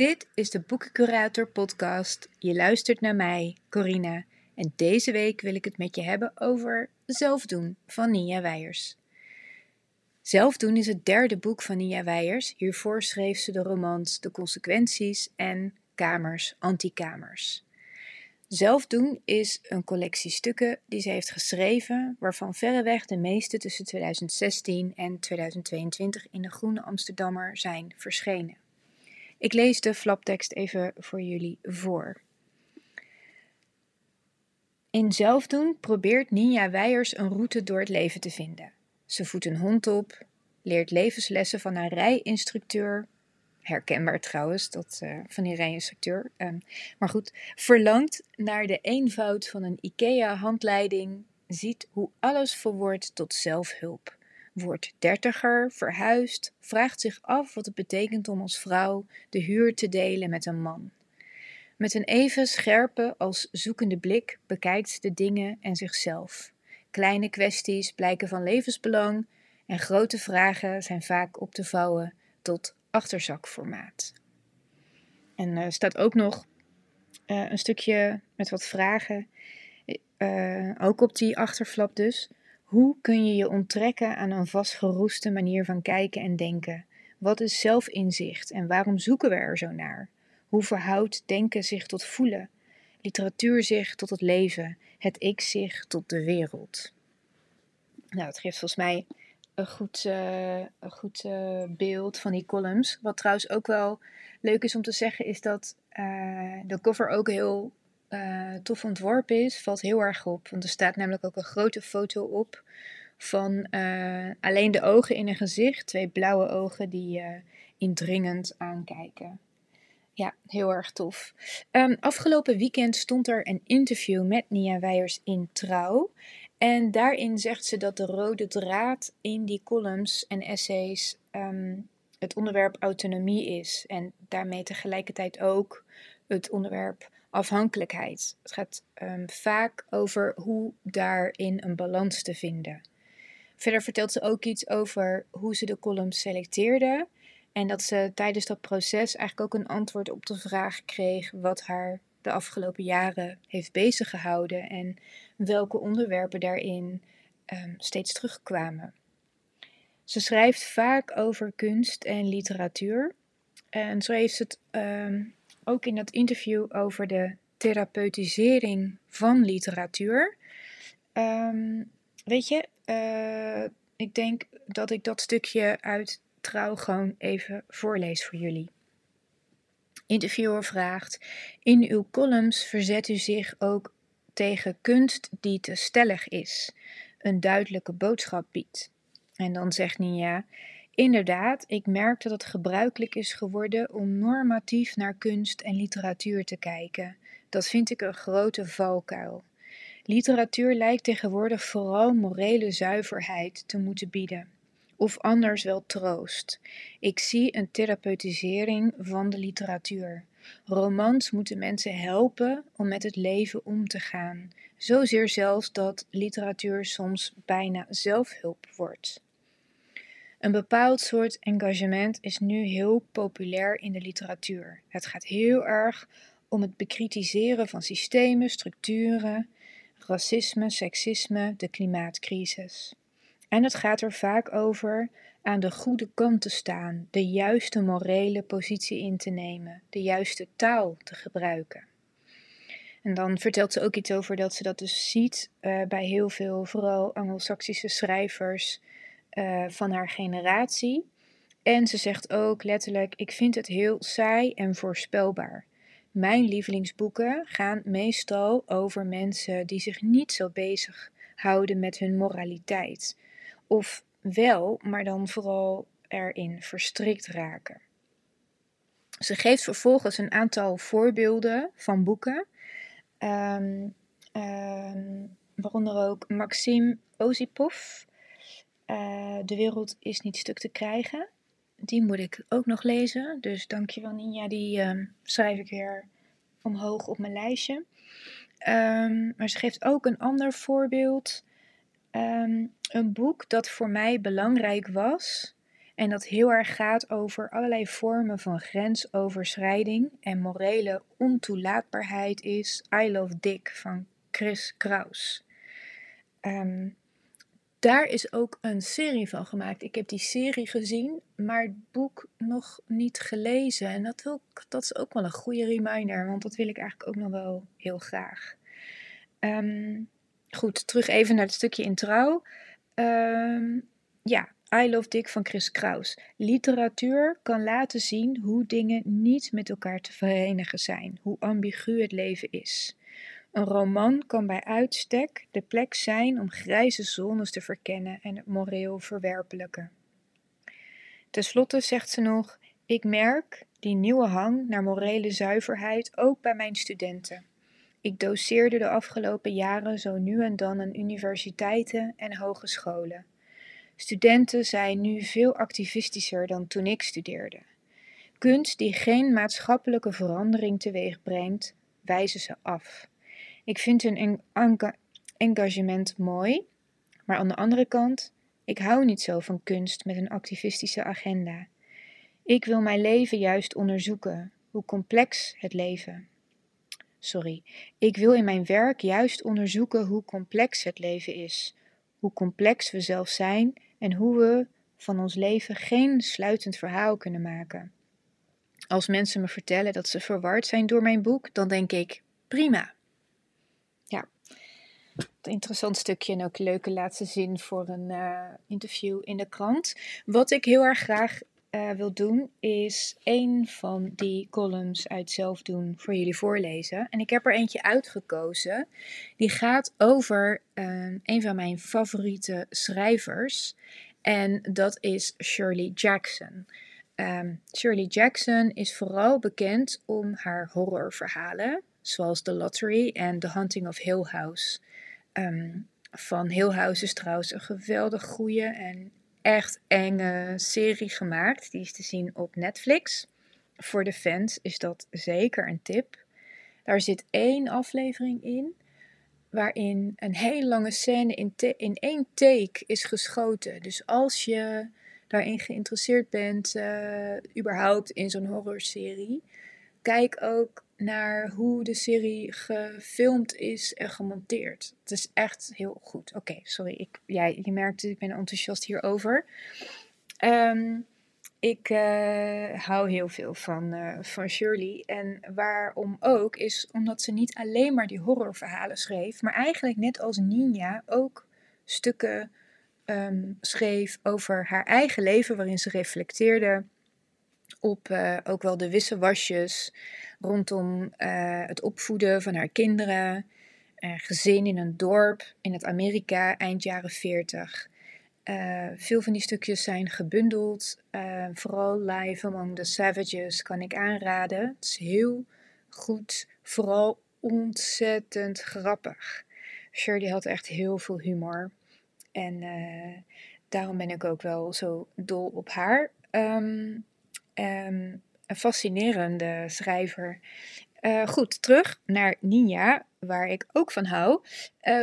Dit is de Boekencurator podcast. Je luistert naar mij, Corina. En deze week wil ik het met je hebben over Zelfdoen van Nia Weijers. Zelfdoen is het derde boek van Nia Weijers. Hiervoor schreef ze de romans De Consequenties en Kamers, Antikamers. Zelfdoen is een collectie stukken die ze heeft geschreven, waarvan verreweg de meeste tussen 2016 en 2022 in de Groene Amsterdammer zijn verschenen. Ik lees de flaptekst even voor jullie voor. In Zelfdoen probeert Ninja Weijers een route door het leven te vinden. Ze voedt een hond op, leert levenslessen van haar rijinstructeur. Herkenbaar trouwens, dat uh, van die rijinstructeur. Um, maar goed, verlangt naar de eenvoud van een IKEA-handleiding, ziet hoe alles verwoordt tot zelfhulp wordt dertiger, verhuist, vraagt zich af wat het betekent om als vrouw de huur te delen met een man. Met een even scherpe als zoekende blik bekijkt de dingen en zichzelf. Kleine kwesties blijken van levensbelang en grote vragen zijn vaak op te vouwen tot achterzakformaat. En er uh, staat ook nog uh, een stukje met wat vragen, uh, ook op die achterflap dus. Hoe kun je je onttrekken aan een vastgeroeste manier van kijken en denken? Wat is zelfinzicht en waarom zoeken we er zo naar? Hoe verhoudt denken zich tot voelen? Literatuur zich tot het leven, het ik zich tot de wereld. Nou, het geeft volgens mij een goed, uh, een goed uh, beeld van die columns. Wat trouwens ook wel leuk is om te zeggen, is dat uh, de cover ook heel uh, tof ontworpen is, valt heel erg op. Want er staat namelijk ook een grote foto op van uh, alleen de ogen in een gezicht. Twee blauwe ogen die uh, indringend aankijken. Ja, heel erg tof. Um, afgelopen weekend stond er een interview met Nia Weijers in Trouw. En daarin zegt ze dat de rode draad in die columns en essays um, het onderwerp autonomie is. En daarmee tegelijkertijd ook het onderwerp afhankelijkheid. Het gaat um, vaak over hoe daarin een balans te vinden. Verder vertelt ze ook iets over hoe ze de columns selecteerde. En dat ze tijdens dat proces eigenlijk ook een antwoord op de vraag kreeg wat haar de afgelopen jaren heeft bezig gehouden en welke onderwerpen daarin um, steeds terugkwamen. Ze schrijft vaak over kunst en literatuur. En zo heeft het um, ook in dat interview over de therapeutisering van literatuur. Um, weet je, uh, ik denk dat ik dat stukje uit trouw gewoon even voorlees voor jullie. Interviewer vraagt: In uw columns verzet u zich ook tegen kunst die te stellig is, een duidelijke boodschap biedt. En dan zegt Nia: Inderdaad, ik merk dat het gebruikelijk is geworden om normatief naar kunst en literatuur te kijken. Dat vind ik een grote valkuil. Literatuur lijkt tegenwoordig vooral morele zuiverheid te moeten bieden. Of anders wel troost. Ik zie een therapeutisering van de literatuur. Romans moeten mensen helpen om met het leven om te gaan. Zozeer zelfs dat literatuur soms bijna zelfhulp wordt. Een bepaald soort engagement is nu heel populair in de literatuur. Het gaat heel erg om het bekritiseren van systemen, structuren, racisme, seksisme, de klimaatcrisis. En het gaat er vaak over aan de goede kant te staan, de juiste morele positie in te nemen, de juiste taal te gebruiken. En dan vertelt ze ook iets over dat ze dat dus ziet uh, bij heel veel, vooral Anglo-Saxische schrijvers uh, van haar generatie. En ze zegt ook letterlijk: Ik vind het heel saai en voorspelbaar. Mijn lievelingsboeken gaan meestal over mensen die zich niet zo bezig houden met hun moraliteit. Of wel, maar dan vooral erin verstrikt raken. Ze geeft vervolgens een aantal voorbeelden van boeken, um, um, waaronder ook Maxime Ozipov. Uh, de wereld is niet stuk te krijgen die moet ik ook nog lezen. Dus dankjewel Ninja, die um, schrijf ik weer omhoog op mijn lijstje. Um, maar ze geeft ook een ander voorbeeld. Um, een boek dat voor mij belangrijk was En dat heel erg gaat over allerlei vormen van grensoverschrijding en morele ontoelaatbaarheid is I Love Dick van Chris Kraus. Ehm, daar is ook een serie van gemaakt. Ik heb die serie gezien, maar het boek nog niet gelezen. En dat, wil, dat is ook wel een goede reminder, want dat wil ik eigenlijk ook nog wel heel graag. Um, goed, terug even naar het stukje in trouw. Um, ja, I Love Dick van Chris Kraus. Literatuur kan laten zien hoe dingen niet met elkaar te verenigen zijn, hoe ambigu het leven is. Een roman kan bij uitstek de plek zijn om grijze zones te verkennen en het moreel verwerpelijke. Ten slotte zegt ze nog: Ik merk die nieuwe hang naar morele zuiverheid ook bij mijn studenten. Ik doseerde de afgelopen jaren zo nu en dan aan universiteiten en hogescholen. Studenten zijn nu veel activistischer dan toen ik studeerde. Kunst die geen maatschappelijke verandering teweeg brengt, wijzen ze af. Ik vind hun engagement mooi, maar aan de andere kant, ik hou niet zo van kunst met een activistische agenda. Ik wil mijn leven juist onderzoeken, hoe complex het leven. Sorry, ik wil in mijn werk juist onderzoeken hoe complex het leven is, hoe complex we zelf zijn en hoe we van ons leven geen sluitend verhaal kunnen maken. Als mensen me vertellen dat ze verward zijn door mijn boek, dan denk ik: prima. Interessant stukje en ook leuke laatste zin voor een uh, interview in de krant. Wat ik heel erg graag uh, wil doen, is een van die columns uit Zelfdoen voor jullie voorlezen. En ik heb er eentje uitgekozen. Die gaat over uh, een van mijn favoriete schrijvers. En dat is Shirley Jackson. Um, Shirley Jackson is vooral bekend om haar horrorverhalen, zoals The Lottery en The Hunting of Hill House. Um, van Hill House is trouwens een geweldig goede en echt enge serie gemaakt. Die is te zien op Netflix. Voor de fans is dat zeker een tip. Daar zit één aflevering in waarin een hele lange scène in, in één take is geschoten. Dus als je daarin geïnteresseerd bent, uh, überhaupt in zo'n horrorserie, kijk ook naar hoe de serie gefilmd is en gemonteerd. Het is echt heel goed. Oké, sorry. Ik, ja, je merkt, ik ben enthousiast hierover. Um, ik uh, hou heel veel van, uh, van Shirley. En waarom ook, is omdat ze niet alleen maar die horrorverhalen schreef, maar eigenlijk net als Nina ook stukken um, schreef over haar eigen leven, waarin ze reflecteerde op uh, ook wel de wisselwasjes rondom het opvoeden van haar kinderen, gezin in een dorp in het Amerika eind jaren 40. Uh, veel van die stukjes zijn gebundeld. Uh, vooral Live Among the Savages kan ik aanraden. Het is heel goed, vooral ontzettend grappig. Shirley had echt heel veel humor. En uh, daarom ben ik ook wel zo dol op haar. Um, um, een fascinerende schrijver. goed, terug naar Nia, waar ik ook van hou.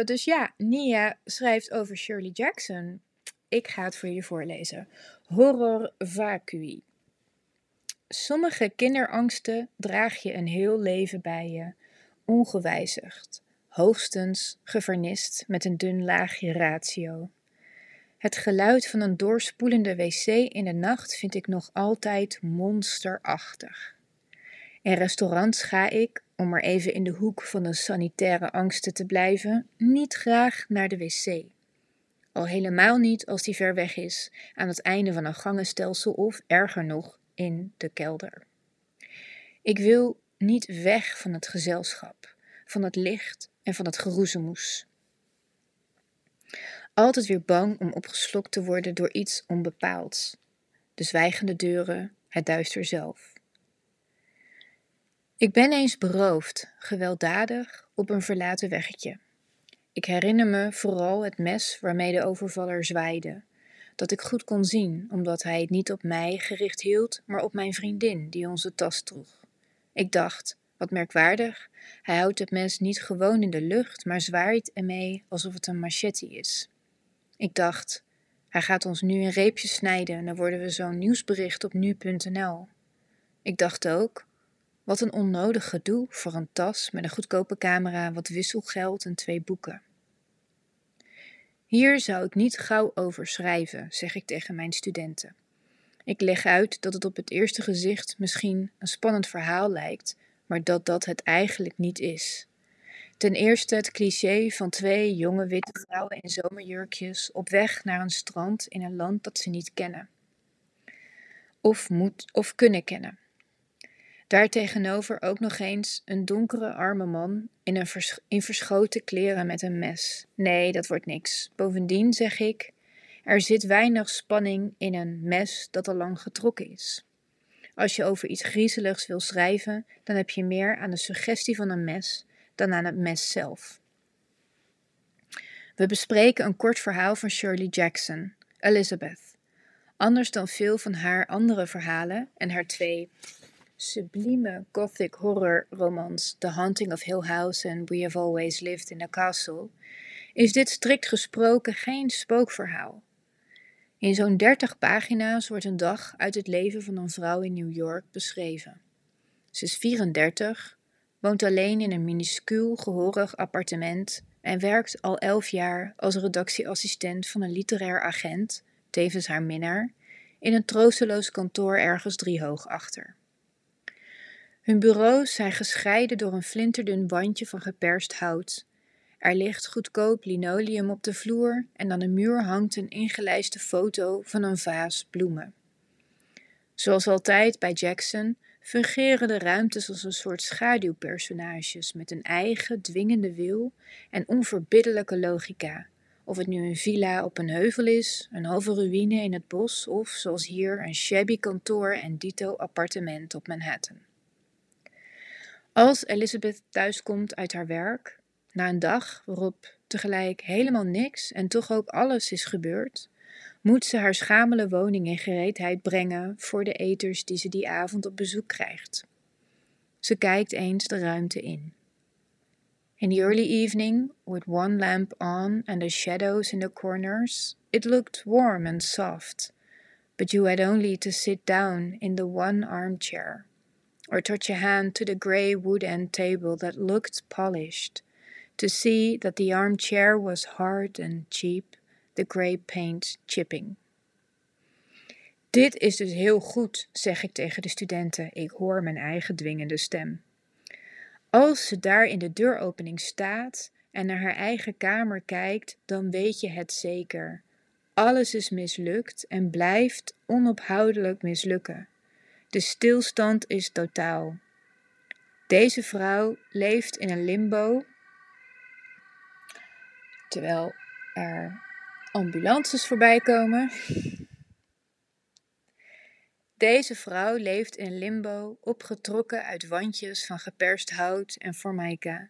dus ja, Nia schrijft over Shirley Jackson. Ik ga het voor je voorlezen. Horror vacui. Sommige kinderangsten draag je een heel leven bij je, ongewijzigd, hoogstens gevernist met een dun laagje ratio. Het geluid van een doorspoelende wc in de nacht vind ik nog altijd monsterachtig. In restaurants ga ik, om maar even in de hoek van de sanitaire angsten te blijven, niet graag naar de wc. Al helemaal niet als die ver weg is, aan het einde van een gangenstelsel of, erger nog, in de kelder. Ik wil niet weg van het gezelschap, van het licht en van het geroezemoes. Altijd weer bang om opgeslokt te worden door iets onbepaalds. De zwijgende deuren, het duister zelf. Ik ben eens beroofd, gewelddadig, op een verlaten weggetje. Ik herinner me vooral het mes waarmee de overvaller zwaaide. Dat ik goed kon zien, omdat hij het niet op mij gericht hield, maar op mijn vriendin die onze tas droeg. Ik dacht, wat merkwaardig, hij houdt het mes niet gewoon in de lucht, maar zwaait ermee alsof het een machete is. Ik dacht, Hij gaat ons nu in reepjes snijden en dan worden we zo'n nieuwsbericht op nu.nl. Ik dacht ook, wat een onnodig gedoe voor een tas met een goedkope camera, wat wisselgeld en twee boeken. Hier zou ik niet gauw over schrijven, zeg ik tegen mijn studenten. Ik leg uit dat het op het eerste gezicht misschien een spannend verhaal lijkt, maar dat dat het eigenlijk niet is. Ten eerste het cliché van twee jonge witte vrouwen in zomerjurkjes op weg naar een strand in een land dat ze niet kennen. Of moet of kunnen kennen. Daartegenover ook nog eens een donkere arme man in, een in verschoten kleren met een mes. Nee, dat wordt niks. Bovendien zeg ik, er zit weinig spanning in een mes dat al lang getrokken is. Als je over iets griezeligs wil schrijven, dan heb je meer aan de suggestie van een mes dan aan het mes zelf. We bespreken een kort verhaal van Shirley Jackson, Elizabeth. Anders dan veel van haar andere verhalen en haar twee sublieme gothic horror romans The Haunting of Hill House en We Have Always Lived in a Castle, is dit strikt gesproken geen spookverhaal. In zo'n 30 pagina's wordt een dag uit het leven van een vrouw in New York beschreven. Ze is 34, woont alleen in een minuscuul gehoorig appartement en werkt al 11 jaar als redactieassistent van een literair agent, tevens haar minnaar, in een troosteloos kantoor ergens driehoog achter. Hun bureaus zijn gescheiden door een flinterdun wandje van geperst hout. Er ligt goedkoop linoleum op de vloer en aan de muur hangt een ingelijste foto van een vaas bloemen. Zoals altijd bij Jackson fungeren de ruimtes als een soort schaduwpersonages met een eigen dwingende wil en onverbiddelijke logica. Of het nu een villa op een heuvel is, een halve ruïne in het bos of, zoals hier, een shabby kantoor en dito appartement op Manhattan. Als Elizabeth thuiskomt uit haar werk, na een dag waarop tegelijk helemaal niks en toch ook alles is gebeurd, moet ze haar schamele woning in gereedheid brengen voor de eters die ze die avond op bezoek krijgt. Ze kijkt eens de ruimte in. In the early evening, with one lamp on and the shadows in the corners, it looked warm and soft, but you had only to sit down in the one armchair or touch a hand to the grey wood end table that looked polished, to see that the armchair was hard and cheap, the grey paint chipping. Dit is dus heel goed, zeg ik tegen de studenten. Ik hoor mijn eigen dwingende stem. Als ze daar in de deuropening staat en naar haar eigen kamer kijkt, dan weet je het zeker. Alles is mislukt en blijft onophoudelijk mislukken. De stilstand is totaal. Deze vrouw leeft in een limbo, terwijl er ambulances voorbij komen. Deze vrouw leeft in limbo, opgetrokken uit wandjes van geperst hout en formica.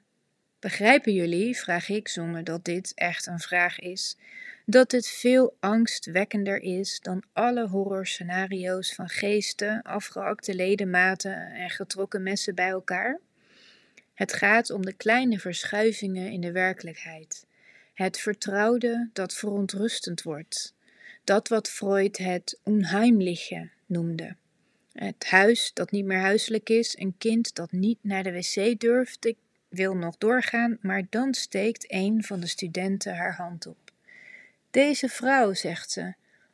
Begrijpen jullie, vraag ik zonder dat dit echt een vraag is, dat het veel angstwekkender is dan alle horrorscenario's van geesten, afgeakte ledematen en getrokken messen bij elkaar? Het gaat om de kleine verschuivingen in de werkelijkheid. Het vertrouwde dat verontrustend wordt. Dat wat Freud het unheimliche noemde. Het huis dat niet meer huiselijk is, een kind dat niet naar de wc durft. Ik wil nog doorgaan, maar dan steekt een van de studenten haar hand op. Deze vrouw, zegt ze,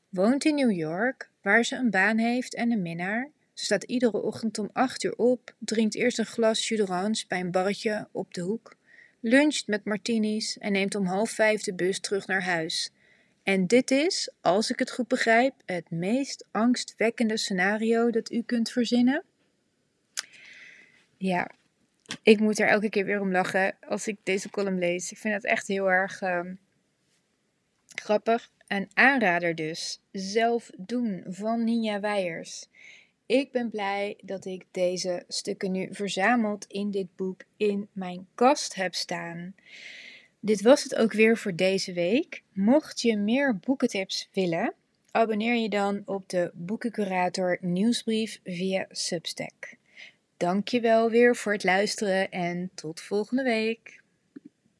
woont in New York, waar ze een baan heeft en een minnaar. Ze staat iedere ochtend om acht uur op, drinkt eerst een glas jus bij een barretje op de hoek, luncht met martinis en neemt om half vijf de bus terug naar huis. En dit is, als ik het goed begrijp, het meest angstwekkende scenario dat u kunt verzinnen? Ja, ik moet er elke keer weer om lachen als ik deze column lees. Ik vind het echt heel erg ehm, grappig. Een aanrader dus. Zelf doen van Ninja Weijers. Ik ben blij dat ik deze stukken nu verzameld in dit boek in mijn kast heb staan. Dit was het ook weer voor deze week. Mocht je meer boekentips willen, abonneer je dan op de Boekencurator nieuwsbrief via Substack. Dankjewel weer voor het luisteren en tot volgende week.